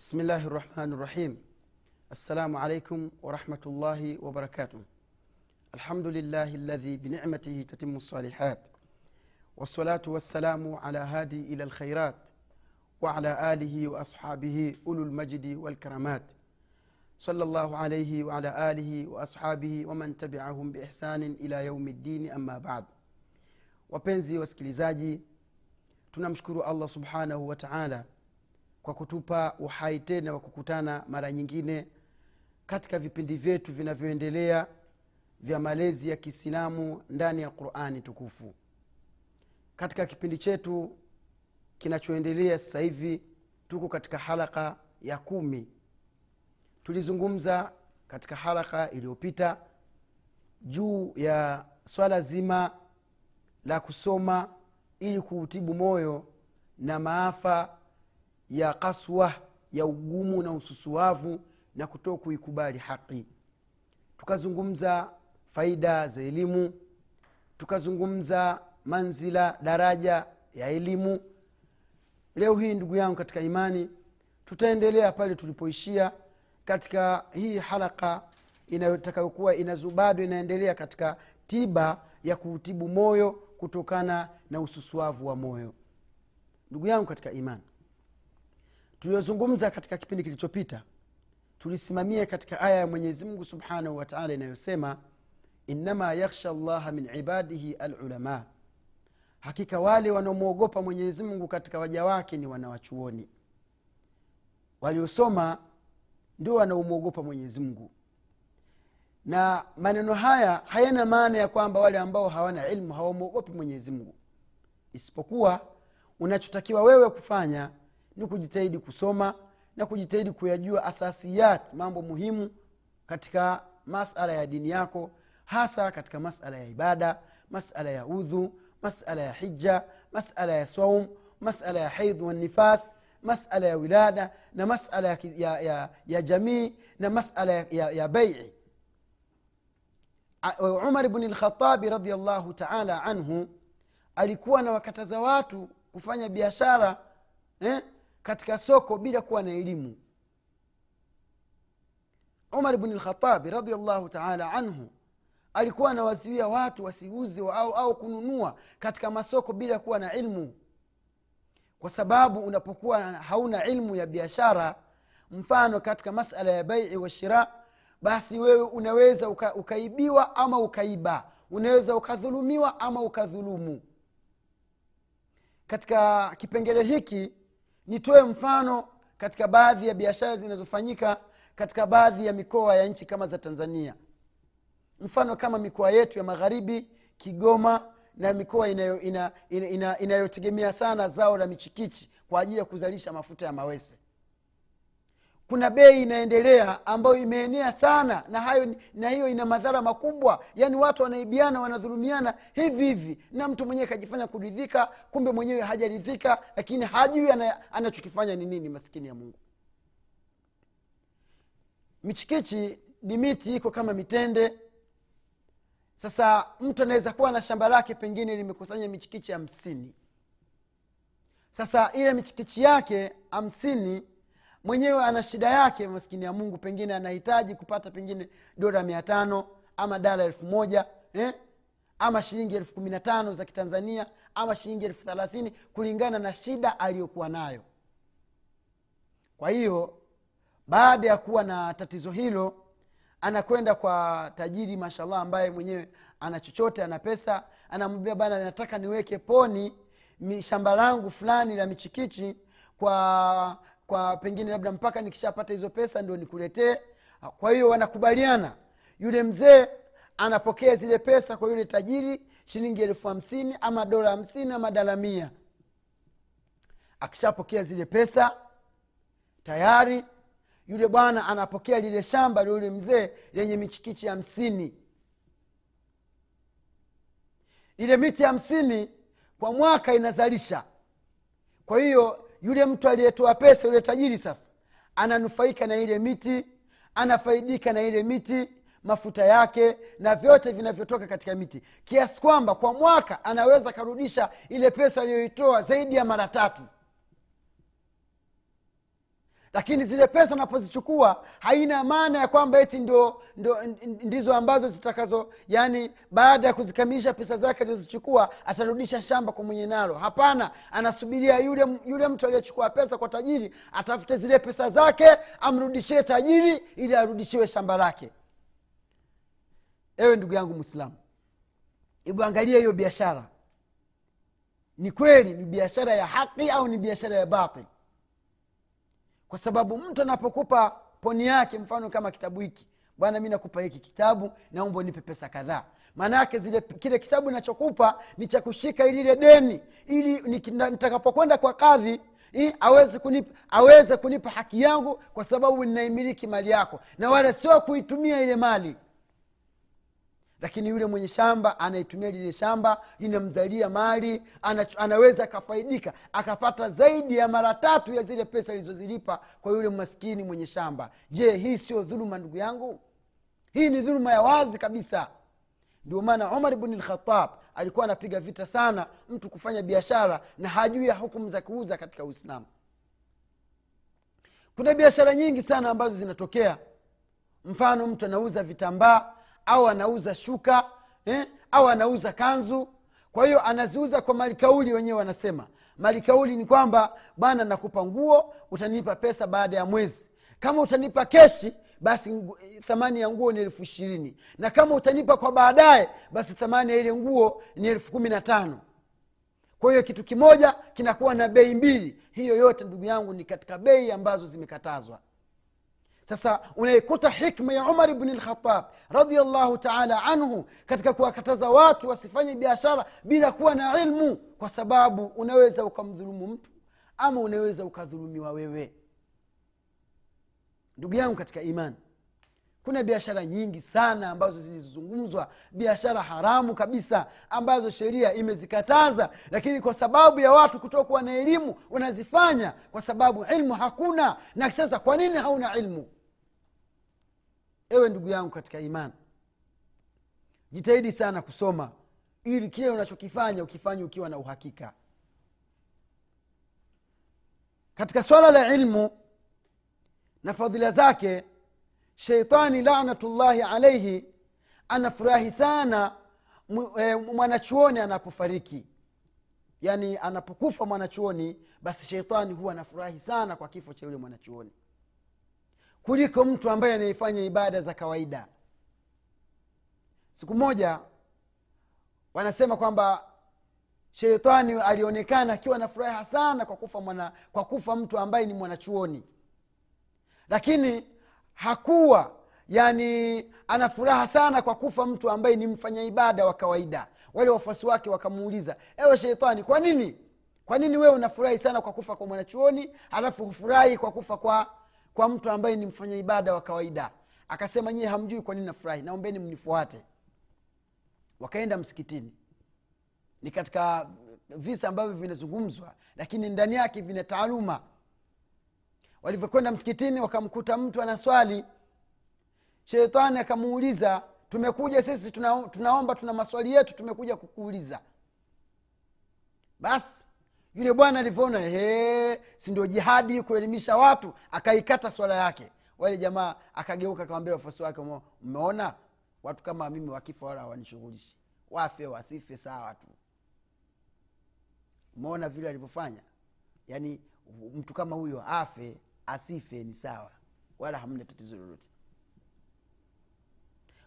بسم الله الرحمن الرحيم السلام عليكم ورحمة الله وبركاته الحمد لله الذي بنعمته تتم الصالحات والصلاة والسلام على هادي إلى الخيرات وعلى آله وأصحابه أولو المجد والكرامات صلى الله عليه وعلى آله وأصحابه ومن تبعهم بإحسان إلى يوم الدين أما بعد wasikilizaji tunamshukuru allah subhanahu wa taala kwa kutupa uhai tena wa kukutana mara nyingine katika vipindi vyetu vinavyoendelea vya malezi ya kiislamu ndani ya qurani tukufu. Katika kipindi chetu kinachoendelea sasa hivi tuko katika halaka ya kumi. Tulizungumza katika halaka iliyopita juu ya swala zima la kusoma ili kuutibu moyo na maafa ya kaswa ya ugumu na ususuavu na kuto kuikubali haqi tukazungumza faida za elimu tukazungumza manzila daraja ya elimu. Leo hii ndugu yangu katika imani tutaendelea pale tulipoishia katika hii halaka inayotakayokuwa inazu bado inaendelea katika tiba ya kuutibu moyo kutokana na ususuavu wa moyo. Ndugu yangu katika imani tuliyozungumza katika kipindi kilichopita tulisimamia katika aya ya mwenyezi mungu subhanahu wa taala inayosema innama yakhsha llaha min ibadihi alulama. Hakika wale wanaomwogopa mwenyezi mungu katika waja wake ni wanawachuoni. Waliosoma ndio wanaomwogopa mwenyezi mungu. Na maneno haya hayana maana ya kwamba wale ambao hawana ilmu hawamwogopi mwenyezi mungu. Isipokuwa unachotakiwa wewe kufanya ni kujitahidi kusoma na kujitahidi kuyajua asasiyat mambo muhimu katika masala ya dini yako hasa katika masala ya ibada masala ya udhu masala ya hija masala ya saum masala ya haidh wanifas masala ya wilada na masala ya, ya, ya, ya jamii na masala ya, ya, ya beii umar bni lkhatabi radiallahu taala anhu alikuwa na wakataza watu kufanya biashara eh, katika soko bila kuwa na elimu. Umar bni lkhatabi radiallahu taala anhu alikuwa anawaziwia watu wasiuze au, au kununua katika masoko bila kuwa na ilmu. Kwa sababu unapokuwa hauna ilmu ya biashara mfano katika masala ya baii wa shira basi wewe unaweza uka, ukaibiwa ama ukaiba. Unaweza ukadhulumiwa ama ukadhulumu. Katika kipengele hiki nitoe mfano katika baadhi ya biashara zinazofanyika katika baadhi ya mikoa ya nchi kama za tanzania. Mfano kama mikoa yetu ya magharibi kigoma na mikoa inayotegemea ina, ina, ina, sana zao la michikichi kwa ajili ya kuzalisha mafuta ya mawese kuna bei inaendelea ambayo imeenea sana na hayo na hiyo ina madhara makubwa. Yaani watu wanaibiana wanadhulumiana hivi hivi na mtu mwenyewe kajifanya kuridhika kumbe mwenyewe hajaridhika lakini hajui anachokifanya ni nini maskini ya mungu. Michikichi ni miti iko kama mitende. Sasa mtu anaweza kuwa na shamba lake pengine limekusanya michikichi hamsini. Sasa ile michikichi yake hamsini mwenyewe ana shida yake maskini ya mungu pengine anahitaji kupata pengine dola mia tano ama dala elfu moja eh? ama shilingi elfu kumi na tano za kitanzania ama shilingi elfu thelathini kulingana na shida aliyokuwa nayo kwa hiyo baada ya kuwa na tatizo hilo anakwenda kwa tajiri mashallah ambaye mwenyewe ana chochote ana pesa anamwambia bana nataka niweke poni shamba langu fulani la michikichi kwa kwa pengine labda mpaka nikishapata hizo pesa ndio nikuletee. Kwa hiyo wanakubaliana. Yule mzee anapokea zile pesa kwa yule tajiri shilingi elfu hamsini ama dola hamsini ama dala mia. Akishapokea zile pesa tayari yule bwana anapokea lile shamba la yule mzee lenye michikichi hamsini. Ile miti hamsini kwa mwaka inazalisha. Kwa hiyo yule mtu aliyetoa pesa yule tajiri sasa ananufaika na ile miti anafaidika na ile miti mafuta yake na vyote vinavyotoka katika miti. Kiasi kwamba kwa mwaka anaweza akarudisha ile pesa aliyoitoa zaidi ya mara tatu lakini zile pesa napozichukua haina maana ya kwamba eti ndo, ndo ndizo ambazo zitakazo yani baada ya kuzikamilisha pesa zake alizozichukua atarudisha shamba kwa mwenye nalo. Hapana anasubiria yule, yule mtu aliyechukua pesa kwa tajiri atafute zile pesa zake amrudishie tajiri ili arudishiwe shamba lake. Ewe ndugu yangu mwislamu hebu angalia hiyo biashara. Ni kweli ni biashara ya haki au ni biashara ya batil kwa sababu mtu anapokupa poni yake mfano kama kitabu hiki bwana mi nakupa hiki kitabu naomba unipe pesa kadhaa. Maana yake zile kile kitabu nachokupa ni cha kushika ilile deni ili nitakapokwenda kwa kadhi aweze kunipa, aweze kunipa haki yangu kwa sababu ninaimiliki mali yako. Na wala sio kuitumia ile mali lakini yule mwenye shamba anaitumia lile shamba linamzalia mali ana, anaweza akafaidika akapata zaidi ya mara tatu ya zile pesa alizozilipa kwa yule maskini mwenye shamba. Je hii sio dhuluma ndugu yangu? Hii ni dhuluma ya wazi kabisa. Ndio maana umar bni lkhatab alikuwa anapiga vita sana mtu kufanya biashara na hajui ya hukumu za kuuza katika uislamu. Kuna biashara nyingi sana ambazo zinatokea. Mfano mtu anauza vitambaa au anauza shuka eh? au anauza kanzu. Kwa hiyo anaziuza kwa malikauli wenyewe wanasema. Malikauli ni kwamba bwana nakupa nguo utanipa pesa baada ya mwezi. Kama utanipa keshi basi thamani ya nguo ni elfu ishirini. Na kama utanipa kwa baadaye basi thamani ya ile nguo ni elfu kumi na tano. Kwa hiyo kitu kimoja kinakuwa na bei mbili. Hiyo yote ndugu yangu ni katika bei ambazo zimekatazwa sasa unaikuta hikma ya umar bni lkhatab radiallahu taala anhu katika kuwakataza watu wasifanye biashara bila kuwa na ilmu kwa sababu unaweza ukamdhulumu mtu ama unaweza ukadhulumiwa wewe. Ndugu yangu katika imani kuna biashara nyingi sana ambazo zilizozungumzwa biashara haramu kabisa ambazo sheria imezikataza lakini kwa sababu ya watu kutokuwa na elimu wanazifanya kwa sababu ilmu hakuna. Na sasa kwa nini hauna ilmu? Ewe ndugu yangu katika imani jitahidi sana kusoma ili kile unachokifanya ukifanya ukiwa na uhakika. Katika swala la ilmu na fadhila zake sheitani lanatullahi alaihi anafurahi sana mwanachuoni anapofariki. Yaani anapokufa mwanachuoni basi sheitani huwa anafurahi sana kwa kifo cha yule mwanachuoni. Kuliko mtu ambaye anaifanya ibada za kawaida. Siku moja wanasema kwamba sheitani alionekana akiwa na furaha sana kwa kufa mwana, kwa kufa mtu ambaye ni mwanachuoni. Lakini hakuwa. Yani ana furaha sana kwa kufa mtu ambaye ni mfanya ibada wa kawaida. Wale wafuasi wake wakamuuliza ewe sheitani kwa nini? Kwa nini wewe unafurahi sana kwa kufa kwa mwanachuoni halafu hufurahi kwa kufa kwa kwa mtu ambaye ni mfanya ibada wa kawaida? Akasema nyie hamjui kwa nini nafurahi. Naombeni mnifuate. Wakaenda msikitini. Ni katika visa ambavyo vinazungumzwa lakini ndani yake vina taaluma walivyokwenda msikitini wakamkuta mtu anaswali shetani akamuuliza tumekuja sisi tuna, tunaomba tuna maswali yetu tumekuja kukuuliza. Basi yule bwana alivyoona si ndio jihadi kuelimisha watu? Akaikata swala yake. Wale jamaa akageuka akawambia wafuasi wake mmeona watu kama mimi wakifa wala hawanishughulishi. Wafe wasife sawa tu. Umeona vile alivyofanya? Yaani mtu kama huyo afe asife ni sawa. Wala hamna tatizo lolote.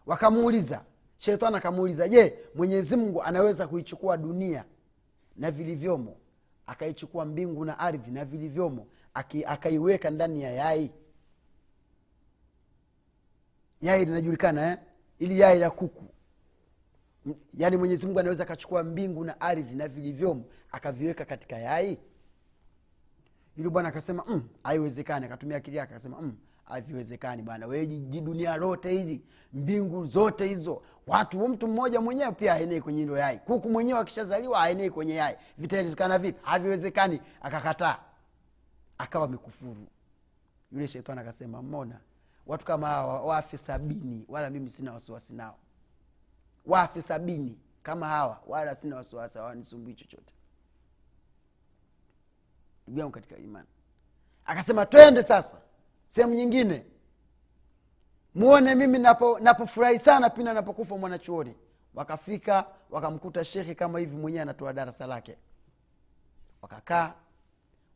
Wakamuuliza shetani akamuuliza je mwenyezi mungu anaweza kuichukua dunia na vilivyomo akaichukua mbingu na ardhi na vilivyomo akaiweka ndani ya yai? Yai linajulikana eh? ili yai la kuku. Yaani mwenyezi mungu anaweza akachukua mbingu na ardhi na vilivyomo akaviweka katika yai yule bwana akasema haiwezekani. Mm, akatumia akili yake akasema mm, haviwezekani bwana. Weji dunia lote hili mbingu zote hizo watu mtu mmoja mwenyewe pia aenei kwenye hilo yai. Kuku mwenyewe akishazaliwa aenei kwenye yai. Vitawezekana vipi? Haviwezekani. Akakataa. Akawa amekufuru. Yule shetani akasema mona watu kama hawa wafe sabini wala mimi sina wasiwasi nao. Wafe sabini. Kama hawa wala sina wasiwasi hawanisumbui chochote ndugu yangu katika imani. Akasema twende sasa sehemu nyingine. Muone mimi napo napofurahi sana pindi napokufa mwanachuoni. Wakafika wakamkuta shekhe kama hivi mwenyewe anatoa darasa lake. Wakakaa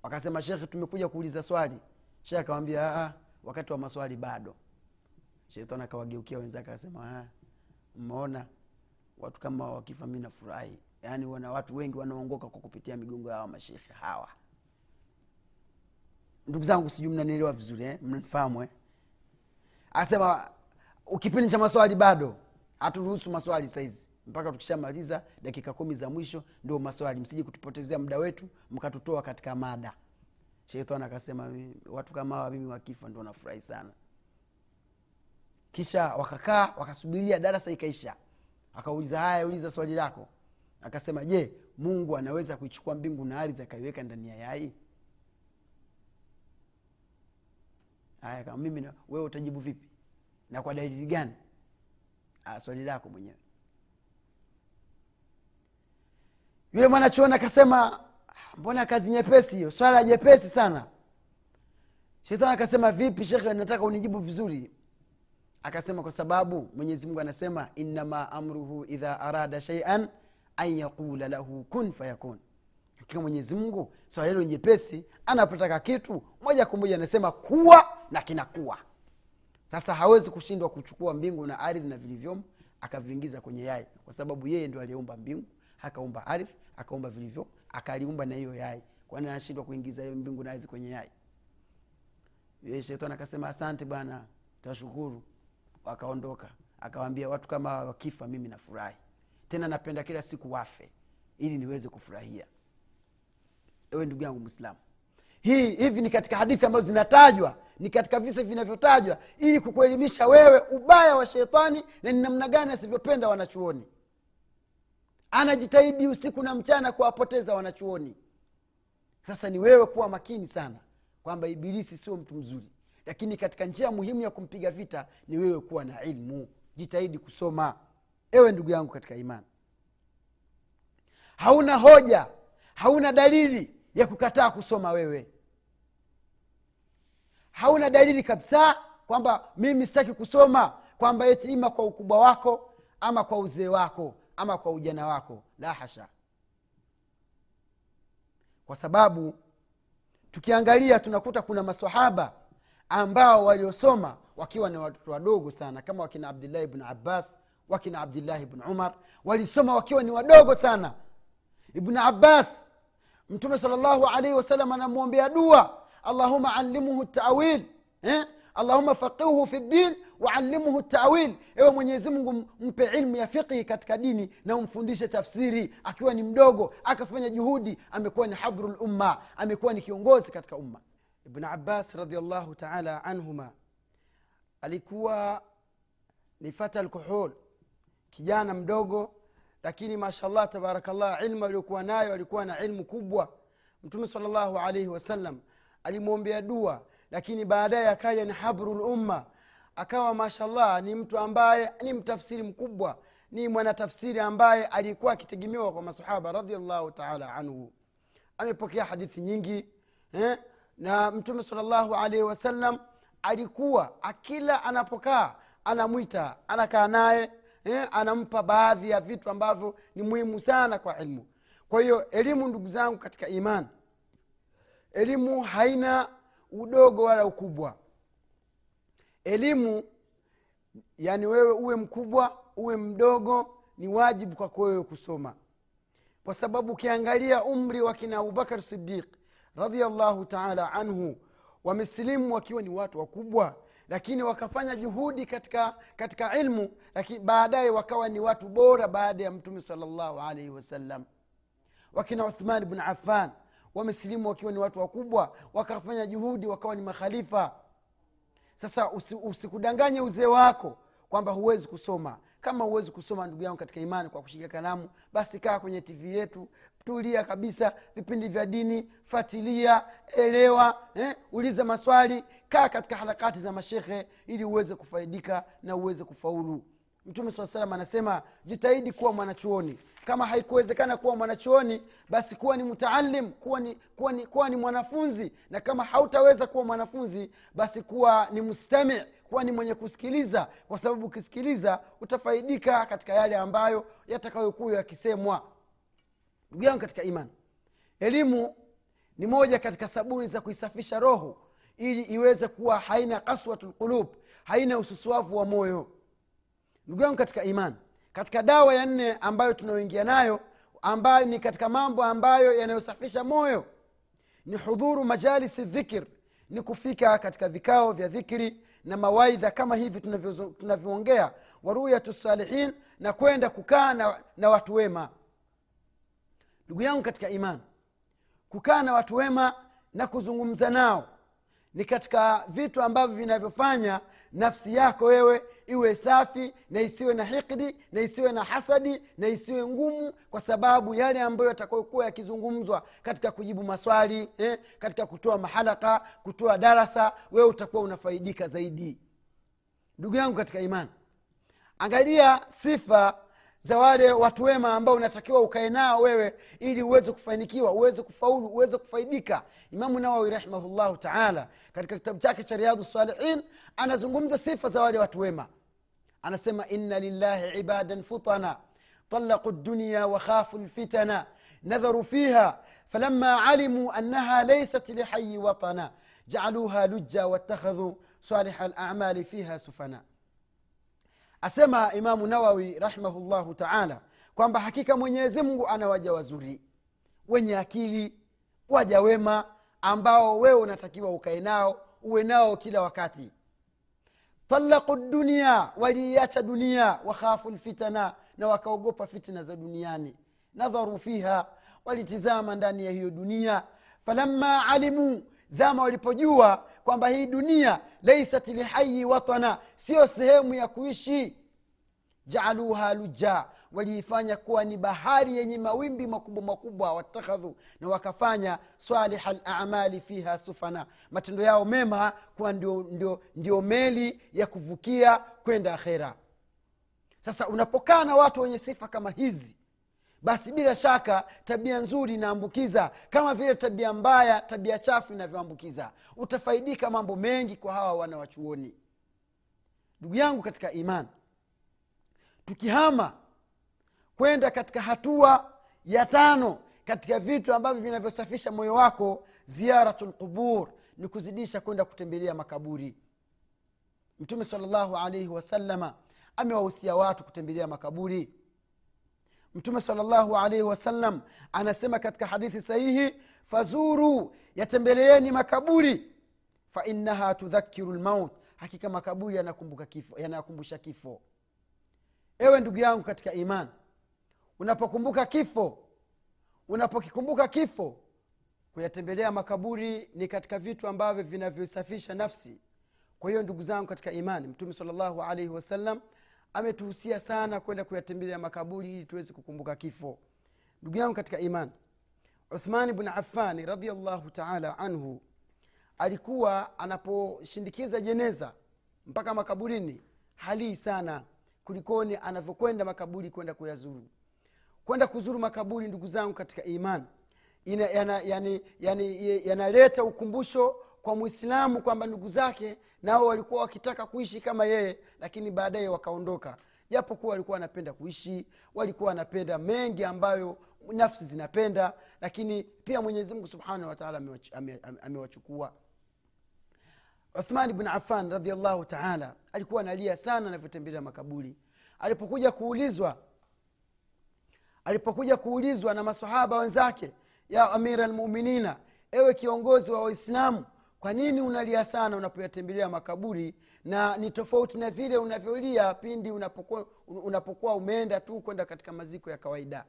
wakasema shekhe tumekuja kuuliza swali. Shekhe akawambia wakati wa maswali bado. Shetani akawageukia wenzake akasema mmeona? Watu kama wakifa mi nafurahi. Yaani wana watu wengi wanaongoka kwa kupitia migongo yao mashekhe hawa ndugu zangu sijui mnanielewa vizuri eh? mnanifahamu eh? asema kipindi cha maswali bado haturuhusu maswali saizi. Mpaka tukishamaliza dakika kumi za mwisho ndio maswali. Msije kutupotezea muda wetu mkatutoa katika mada. Shetani akasema watu kama hawa mimi wakifa ndo nafurahi sana. Kisha wakakaa wakasubiria darasa ikaisha. Akauliza haya uliza swali lako. Akasema je mungu anaweza kuichukua mbingu na ardhi akaiweka ndani ya yai haya kama mimi wewe utajibu vipi? Na kwa dalili gani? Ah, swali lako mwenyewe. Yule mwanachuoni akasema mbona kazi nyepesi hiyo? Swala jepesi sana. Shetani akasema vipi shekhe nataka unijibu vizuri. Akasema kwa sababu mwenyezi mungu anasema innama amruhu idha arada shaian an yaqula lahu kun fayakun katika mwenyezi mungu swala hilo nyepesi anapotaka kitu moja kwa moja anasema kuwa na kinakuwa. Sasa hawezi kushindwa kuchukua mbingu na ardhi na vilivyomo akaviingiza kwenye yai kwa sababu yeye ndo aliyeumba mbingu akaumba ardhi akaumba vilivyo akaliumba na hiyo yai. Kwani anashindwa kuingiza hiyo mbingu na ardhi kwenye yai? Shetani akasema asante bwana tashukuru wakaondoka akawambia watu kama wakifa mimi nafurahi. Tena napenda kila siku wafe ili niweze kufurahia ewe ndugu yangu mwislamu hii hivi ni katika hadithi ambazo zinatajwa ni katika visa vinavyotajwa ili kukuelimisha wewe ubaya wa shetani na ni namna gani asivyopenda wanachuoni. Anajitahidi usiku na mchana kuwapoteza wanachuoni. Sasa ni wewe kuwa makini sana kwamba ibilisi sio mtu mzuri lakini katika njia muhimu ya kumpiga vita ni wewe kuwa na ilmu. Jitahidi kusoma. Ewe ndugu yangu katika imani hauna hoja hauna dalili ya kukataa kusoma wewe. Hauna dalili kabisa kwamba mimi sitaki kusoma kwamba eti ima kwa ukubwa wako ama kwa uzee wako ama kwa ujana wako. La hasha. Kwa sababu tukiangalia tunakuta kuna masahaba ambao waliosoma wakiwa ni watoto wadogo sana kama wakina abdillahi bnu abbas wakina abdillahi bnu umar walisoma wakiwa ni wadogo sana. Ibnu abbas mtume sal llahu alaihi wasallam anamwombea dua. Allahuma alimuhu tawil eh? allahuma faqihuhu fi ddin waalimuhu tawil. Ewe mwenyezi mungu mpe ilmu ya fiqhi katika dini na umfundishe tafsiri. Akiwa ni mdogo akafanya juhudi amekuwa ni habru lumma amekuwa ni kiongozi katika umma. Ibn abbas radiallahu taala anhuma alikuwa ni fata alkohol kijana mdogo lakini mashallah tabarakallah ilmu aliyokuwa nayo alikuwa na ilmu kubwa. Mtume salllahu alaihi wasallam alimwombea dua lakini baadaye akaja ni habrulumma akawa mashallah ni mtu ambaye ni mtafsiri mkubwa ni mwanatafsiri ambaye alikuwa akitegemewa kwa masahaba radiallahu taala anhu. Amepokea hadithi nyingi eh? na mtume salllahu alaihi wasallam alikuwa akila anapokaa anamwita anakaa naye eh? anampa baadhi ya vitu ambavyo ni muhimu sana kwa ilmu kwa hiyo elimu ndugu zangu katika imani elimu haina udogo wala ukubwa elimu yani wewe uwe mkubwa uwe mdogo ni wajibu kwako wewe kusoma kwa sababu ukiangalia umri wa kina abubakar sidiq radiallahu taala anhu wamesilimu wakiwa ni watu wakubwa lakini wakafanya juhudi katika katika ilmu lakini baadaye wakawa ni watu bora baada ya mtume salllahu alaihi wasallam. Wakina uthman bn affan wamesilimu wakiwa ni watu wakubwa wakafanya juhudi wakawa ni makhalifa. Sasa usi, usikudanganye uzee wako kwamba huwezi kusoma kama huwezi kusoma ndugu yangu katika imani kwa kushika kalamu basi kaa kwenye tv yetu tulia kabisa vipindi vya dini fatilia elewa eh, uliza maswali kaa katika harakati za mashekhe ili uweze kufaidika na uweze kufaulu. Mtume saa salam anasema jitahidi kuwa mwanachuoni. Kama haikuwezekana kuwa mwanachuoni basi kuwa ni mutaalim kuwa ni, kuwa, ni, kuwa ni mwanafunzi. Na kama hautaweza kuwa mwanafunzi basi kuwa ni mustami kuwa ni mwenye kusikiliza kwa sababu ukisikiliza utafaidika katika yale ambayo yatakayokuwa yakisemwa. Ndugu yangu katika imani elimu ni moja katika sabuni za kuisafisha roho ili iweze kuwa haina kaswatu lqulub haina ususuavu wa moyo. Ndugu yangu katika imani katika dawa ya nne ambayo tunayoingia nayo ambayo ni katika mambo ambayo yanayosafisha moyo ni hudhuru majalisi dhikir ni kufika katika vikao vya dhikri na mawaidha kama hivi tunavyoongea. Waruyatu salihin na kwenda kukaa na, na watu wema. Ndugu yangu katika imani kukaa na watu wema na kuzungumza nao ni katika vitu ambavyo vinavyofanya nafsi yako wewe iwe safi na isiwe na hikdi na isiwe na hasadi na isiwe ngumu kwa sababu yale ambayo yatakayokuwa yakizungumzwa katika kujibu maswali eh, katika kutoa mahalaka kutoa darasa wewe utakuwa unafaidika zaidi. Ndugu yangu katika imani angalia sifa za wale watu wema ambao unatakiwa ukae nao wewe ili uweze kufanikiwa uweze kufaulu uweze kufaidika imamu nawawi rahimahullahu taala katika kitabu chake cha riadhu salihin anazungumza sifa za wale watu wema anasema inna lillahi ibadan futana طلقوا الدنيا وخافوا الفتن نذروا فيها فلما علموا أنها ليست لحي وطنا جعلوها لجا واتخذوا صالح الأعمال فيها سفنا asema imamu nawawi rahimahullahu taala kwamba hakika mwenyezi mungu ana waja wazuri wenye akili waja wema ambao wewe unatakiwa ukae nao uwe nao kila wakati. Talaku dunia waliiacha dunia wakhafu lfitana na wakaogopa fitna za duniani. Nadharu fiha walitizama ndani ya hiyo dunia. Falamma alimu zama walipojua kwamba hii dunia laisat lihayi watana siyo sehemu ya kuishi. Jaaluha luja waliifanya kuwa ni bahari yenye mawimbi makubwa makubwa watakhadhu na wakafanya saliha lamali fiha sufana. Matendo yao mema kuwa ndio, ndio, ndio meli ya kuvukia kwenda akhera. Sasa unapokaa na watu wenye sifa kama hizi basi bila shaka tabia nzuri inaambukiza kama vile tabia mbaya tabia chafu inavyoambukiza. Utafaidika mambo mengi kwa hawa wana wachuoni ndugu yangu katika imani tukihama kwenda katika hatua ya tano katika vitu ambavyo vinavyosafisha moyo wako ziaratu lqubur ni kuzidisha kwenda kutembelea makaburi. Mtume salllahu alaihi wasalama amewahusia watu kutembelea makaburi mtume salllahu alaihi wasallam anasema katika hadithi sahihi fazuru yatembeleeni makaburi. Fainaha tudhakiru lmaut hakika makaburi yanakumbuka kifo kifo. Ewe ndugu yangu katika iman unapokumbuka kifo unapokikumbuka kifo kuyatembelea makaburi ni katika vitu ambavyo vinavyosafisha nafsi. Kwa hiyo ndugu zangu katika imani mtume salllahu alaihi wasallam ametuhusia sana kwenda kuyatembelea makaburi ili tuweze kukumbuka kifo. Ndugu yangu katika imani uthmani bn afani radiallahu taala anhu alikuwa anaposhindikiza jeneza mpaka makaburini halii sana kulikoni anavyokwenda makaburi kwenda kuyazuru. Kwenda kuzuru makaburi ndugu zangu katika iman yanaleta yani, yani, yanaleta ukumbusho kwa mwislamu kwamba ndugu zake nao walikuwa wakitaka kuishi kama yeye lakini baadaye wakaondoka. Japokuwa walikuwa wanapenda kuishi walikuwa wanapenda mengi ambayo nafsi zinapenda lakini pia mwenyezi mungu subhanahu wataala amewachukua. Uthman bn afan radiallahu taala alikuwa analia sana anavyotembelea makaburi. Alipokuja kuulizwa alipokuja kuulizwa na masahaba wenzake ya amira lmuminina ewe kiongozi wa waislamu kwa nini unalia sana unapoyatembelea makaburi? Na ni tofauti na vile unavyolia pindi unapokuwa, unapokuwa umeenda tu kwenda katika maziko ya kawaida.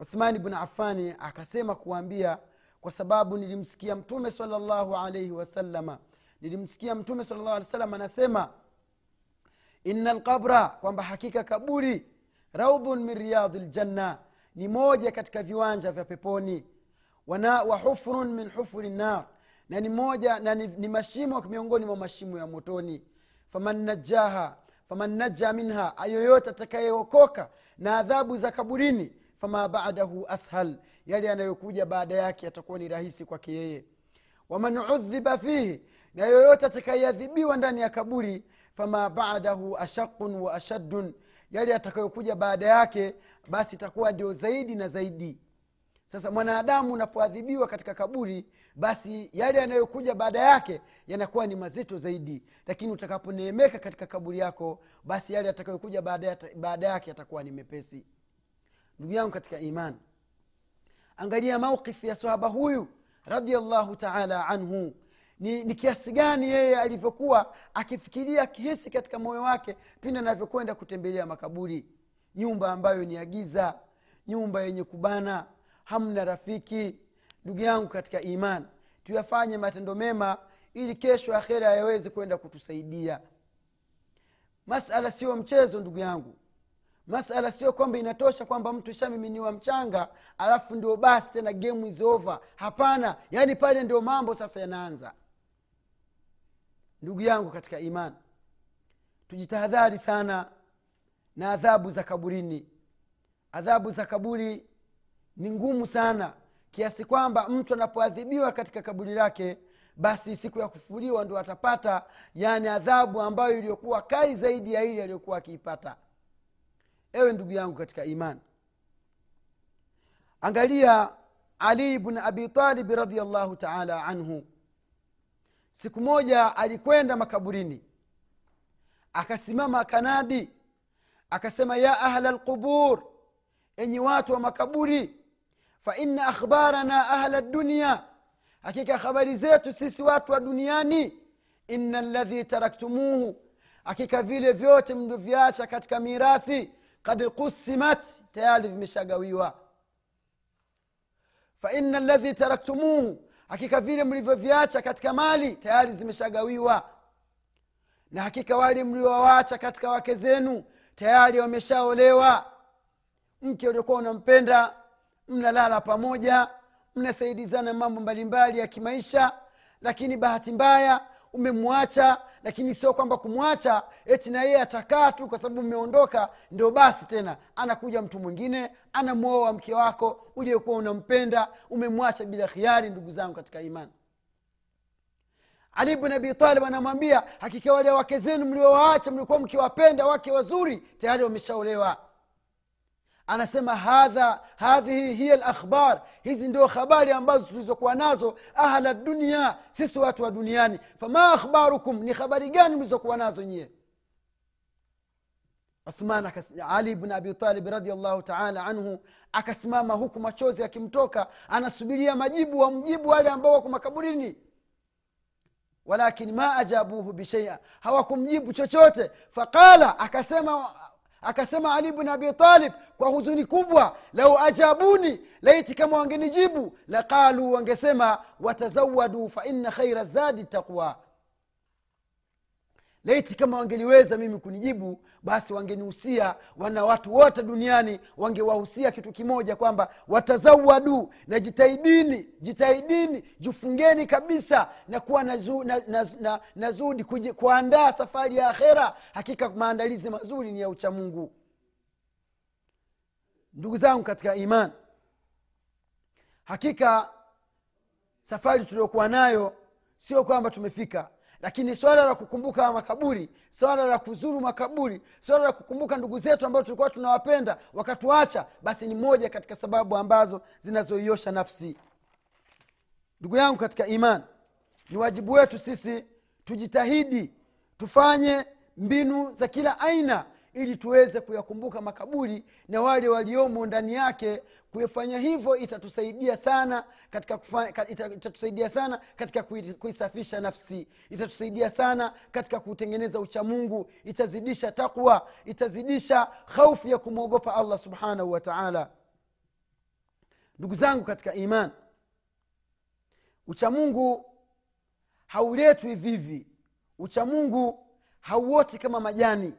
Uthmani bnu afani akasema kuambia kwa sababu nilimsikia mtume salllahu alaihi wasalama nilimsikia mtume salllahu alih salam anasema ina lqabra kwamba hakika kaburi raudhun min riyadhi ljanna ni moja katika viwanja vya peponi. Wana wa hufrun min hufuri nar na ni moja na ni, ni mashimo miongoni mwa mashimo ya motoni. Faman najaha faman naja minha yoyote atakayeokoka na adhabu za kaburini fama badahu ashal yale yanayokuja baada yake yatakuwa ni rahisi kwake yeye. Waman udhiba fihi na yoyote atakayeadhibiwa ndani ya kaburi fama badahu ashaqun wa ashaddun yale yatakayokuja baada yake basi itakuwa ndio zaidi na zaidi sasa mwanadamu unapoadhibiwa katika kaburi basi yale yanayokuja baada yake yanakuwa ni mazito zaidi. Lakini utakaponeemeka katika kaburi yako basi yale yatakayokuja baada yake yatakuwa ni mepesi. Ndugu yangu katika imani angalia maukifu ya sahaba huyu radiallahu taala anhu. Ni, ni kiasi gani yeye alivyokuwa akifikiria akihisi katika moyo wake pindi anavyokwenda kutembelea makaburi. Nyumba ambayo ni ya nyumba yenye kubana hamna rafiki. Ndugu yangu katika iman tuyafanye matendo mema ili kesho akhera yaweze kwenda kutusaidia. Masala sio mchezo ndugu yangu. Masala sio kwamba inatosha kwamba mtu shamiminiwa mchanga alafu ndio basi tena game is over. Hapana yaani pale ndio mambo sasa yanaanza. Ndugu yangu katika iman tujitahadhari sana na adhabu za kaburini. Adhabu za kaburi ni ngumu sana. Kiasi kwamba mtu anapoadhibiwa katika kaburi lake basi siku ya kufuliwa ndo atapata yani adhabu ambayo iliyokuwa kali zaidi ya ile aliyokuwa akiipata. Ewe ndugu yangu katika iman angalia ali bn abitalibi radiallahu taala anhu. Siku moja alikwenda makaburini akasimama akanadi akasema ya ahla lqubur enyi watu wa makaburi faina akhbarana ahla dunia hakika habari zetu sisi watu wa duniani ina ladhi taraktumuhu. Hakika vile vyote mlivyoacha katika mirathi kad kusimat tayari vimeshagawiwa. Faina ladhi taraktumuhu. Hakika vile mlivyoviacha katika mali tayari zimeshagawiwa. Na hakika wale mliowawacha katika wake zenu tayari wameshaolewa. Mke uliokuwa unampenda mnalala pamoja mnasaidizana mambo mbalimbali ya kimaisha lakini bahati mbaya umemwacha lakini sio kwamba kumwacha eti na yeye atakaa tu kwa sababu umeondoka ndio basi tena anakuja mtu mwingine anamwoa mke wako uliyekuwa unampenda umemwacha bila khiari ndugu zangu katika imani. Ali bn abi talib anamwambia hakika wale wake zenu mliowaacha mlikuwa mkiwapenda wake wazuri tayari wameshaolewa anasema hadha hadhihi hiya lakhbar hizi ndio habari ambazo tulizokuwa nazo ahla dunia sisi watu wa duniani. Fama akhbarukum ni habari gani mlizokuwa nazo nyie? Uthman ali bn abi talib radiallahu taala anhu akasimama huku machozi akimtoka anasubiria majibu wamjibu wale ambao wako makaburini. Walakin ma ajabuhu bisheia hawakumjibu chochote. Faqala akasema akasema ali bn abi talib kwa huzuni kubwa lau ajabuni laiti kama wangenijibu laqalu wangesema watazawadu faina khaira zadi taqwa laiti kama wangeliweza mimi kunijibu basi wangenihusia. Wana watu wote duniani wangewahusia kitu kimoja kwamba watazawadu na jitahidini jitahidini jifungeni kabisa na kuwa na, na, na, na, na zudi kuandaa safari ya akhera. Hakika maandalizi mazuri ni ya uchamungu ndugu zangu katika iman hakika safari tuliokuwa nayo sio kwamba tumefika lakini swala la kukumbuka makaburi swala la kuzuru makaburi swala la kukumbuka ndugu zetu ambao tulikuwa tunawapenda wakatuacha basi ni moja katika sababu ambazo zinazoiosha nafsi. Ndugu yangu katika iman ni wajibu wetu sisi tujitahidi tufanye mbinu za kila aina ili tuweze kuyakumbuka makaburi na wale waliomo ndani yake. Kuyafanya hivyo itatusaidia sana katika kufa, ita, itatusaidia sana katika kuisafisha nafsi. Itatusaidia sana katika kutengeneza uchamungu itazidisha takwa itazidisha khaufu ya kumwogopa allah subhanahu wa taala. Ndugu zangu katika iman uchamungu hauletwi vivi. Uchamungu hauoti kama majani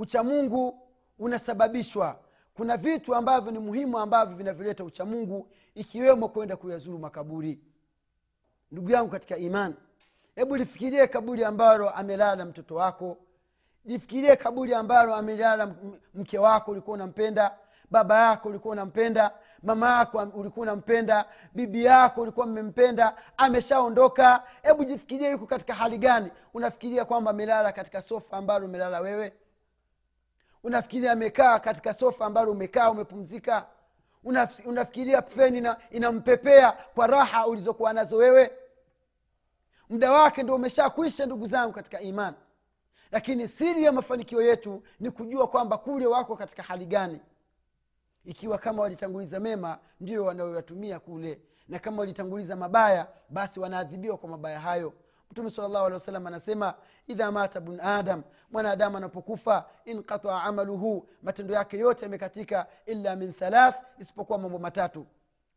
uchamungu unasababishwa. Kuna vitu ambavyo ni muhimu ambavyo vinavyoleta uchamungu ikiwemo kwenda kuyazuru makaburi. Ndugu yangu katika imani hebu lifikirie kaburi ambalo amelala mtoto wako. Jifikirie kaburi ambalo amelala mke wako ulikuwa unampenda baba yako ulikuwa unampenda mama yako ulikuwa unampenda bibi yako ulikuwa mmempenda ameshaondoka. Hebu jifikirie yuko katika hali gani. Unafikiria kwamba amelala katika sofa ambalo umelala wewe unafikiria amekaa katika sofa ambalo umekaa umepumzika? Unafikiria feni inampepea kwa raha ulizokuwa nazo wewe? Muda wake ndo umeshakwisha ndugu zangu katika imani. Lakini siri ya mafanikio yetu ni kujua kwamba kule wako katika hali gani. Ikiwa kama walitanguliza mema ndio wanayoyatumia kule. Na kama walitanguliza mabaya basi wanaadhibiwa kwa mabaya hayo mtume sala alehi wasallam anasema idha mata bnu adam mwanadamu anapokufa inqataa amaluhu matendo yake yote yamekatika illa min thalath isipokuwa mambo matatu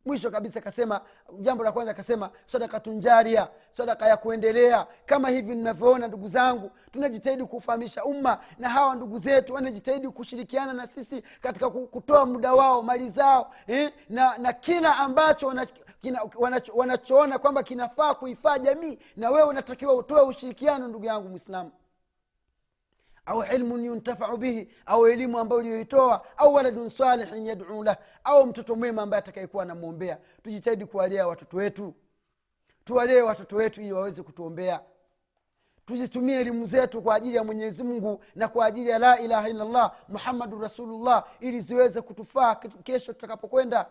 mwisho kabisa akasema jambo la kwanza akasema sadakatun jaria sadaka ya kuendelea kama hivi ninavyoona ndugu zangu tunajitahidi kufahamisha umma na hawa ndugu zetu wanajitahidi kushirikiana na sisi katika kutoa muda wao mali zao eh? na, na kila ambacho wanachoona wanacho, wanacho kwamba kinafaa kuifaa jamii na wewe unatakiwa utoe ushirikiano ndugu yangu mwislamu au ilmun yuntafau bihi au elimu ambayo uliyoitoa au waladun salihin yaduu lah au mtoto mwema ambaye atakayekuwa anamwombea. Tujitahidi kuwalea watoto wetu. Tuwalee watoto wetu ili waweze kutuombea. Tuzitumie elimu zetu kwa ajili ya mwenyezi mungu na kwa ajili ya la ilaha illallah muhammadun rasulullah ili ziweze kutufaa kesho tutakapokwenda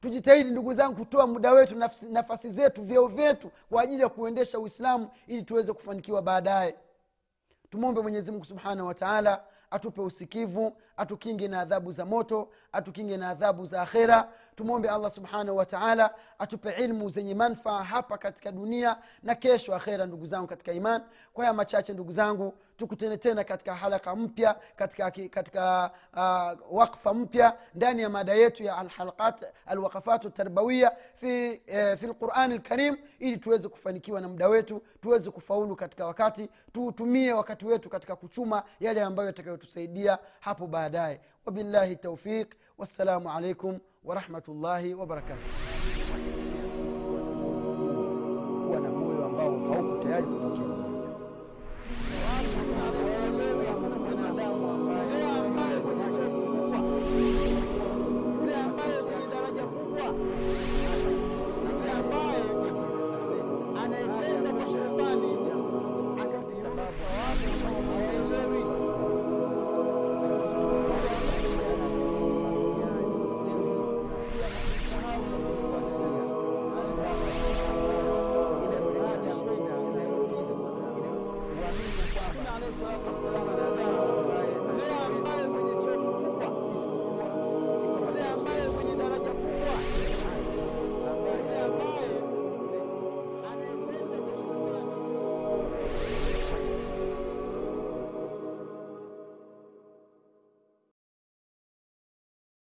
tujitahidi ndugu zangu kutoa muda wetu nafasi, zetu vyeo vyetu kwa ajili ya kuendesha uislamu ili tuweze kufanikiwa baadaye. Tumwombe mwenyezimungu subhanahu wataala atupe usikivu atukinge na adhabu za moto atukinge na adhabu za akhera tumwombe allah subhanahu wataala atupe ilmu zenye manfaa hapa katika dunia na kesho akhera ndugu zangu katika iman. Kwa haya machache ndugu zangu tukutane tena katika halaka mpya katika, katika uh, wakfa mpya ndani ya mada yetu ya alwaqafatu tarbawiya fi, eh, fi lqurani lkarim ili tuweze kufanikiwa na muda wetu tuweze kufaulu katika wakati tuutumie wakati wetu katika kuchuma yale ambayo yatakayotusaidia hapo baadaye. Wabillahi taufiq wassalamu alaikum ورحمة الله وبركاته.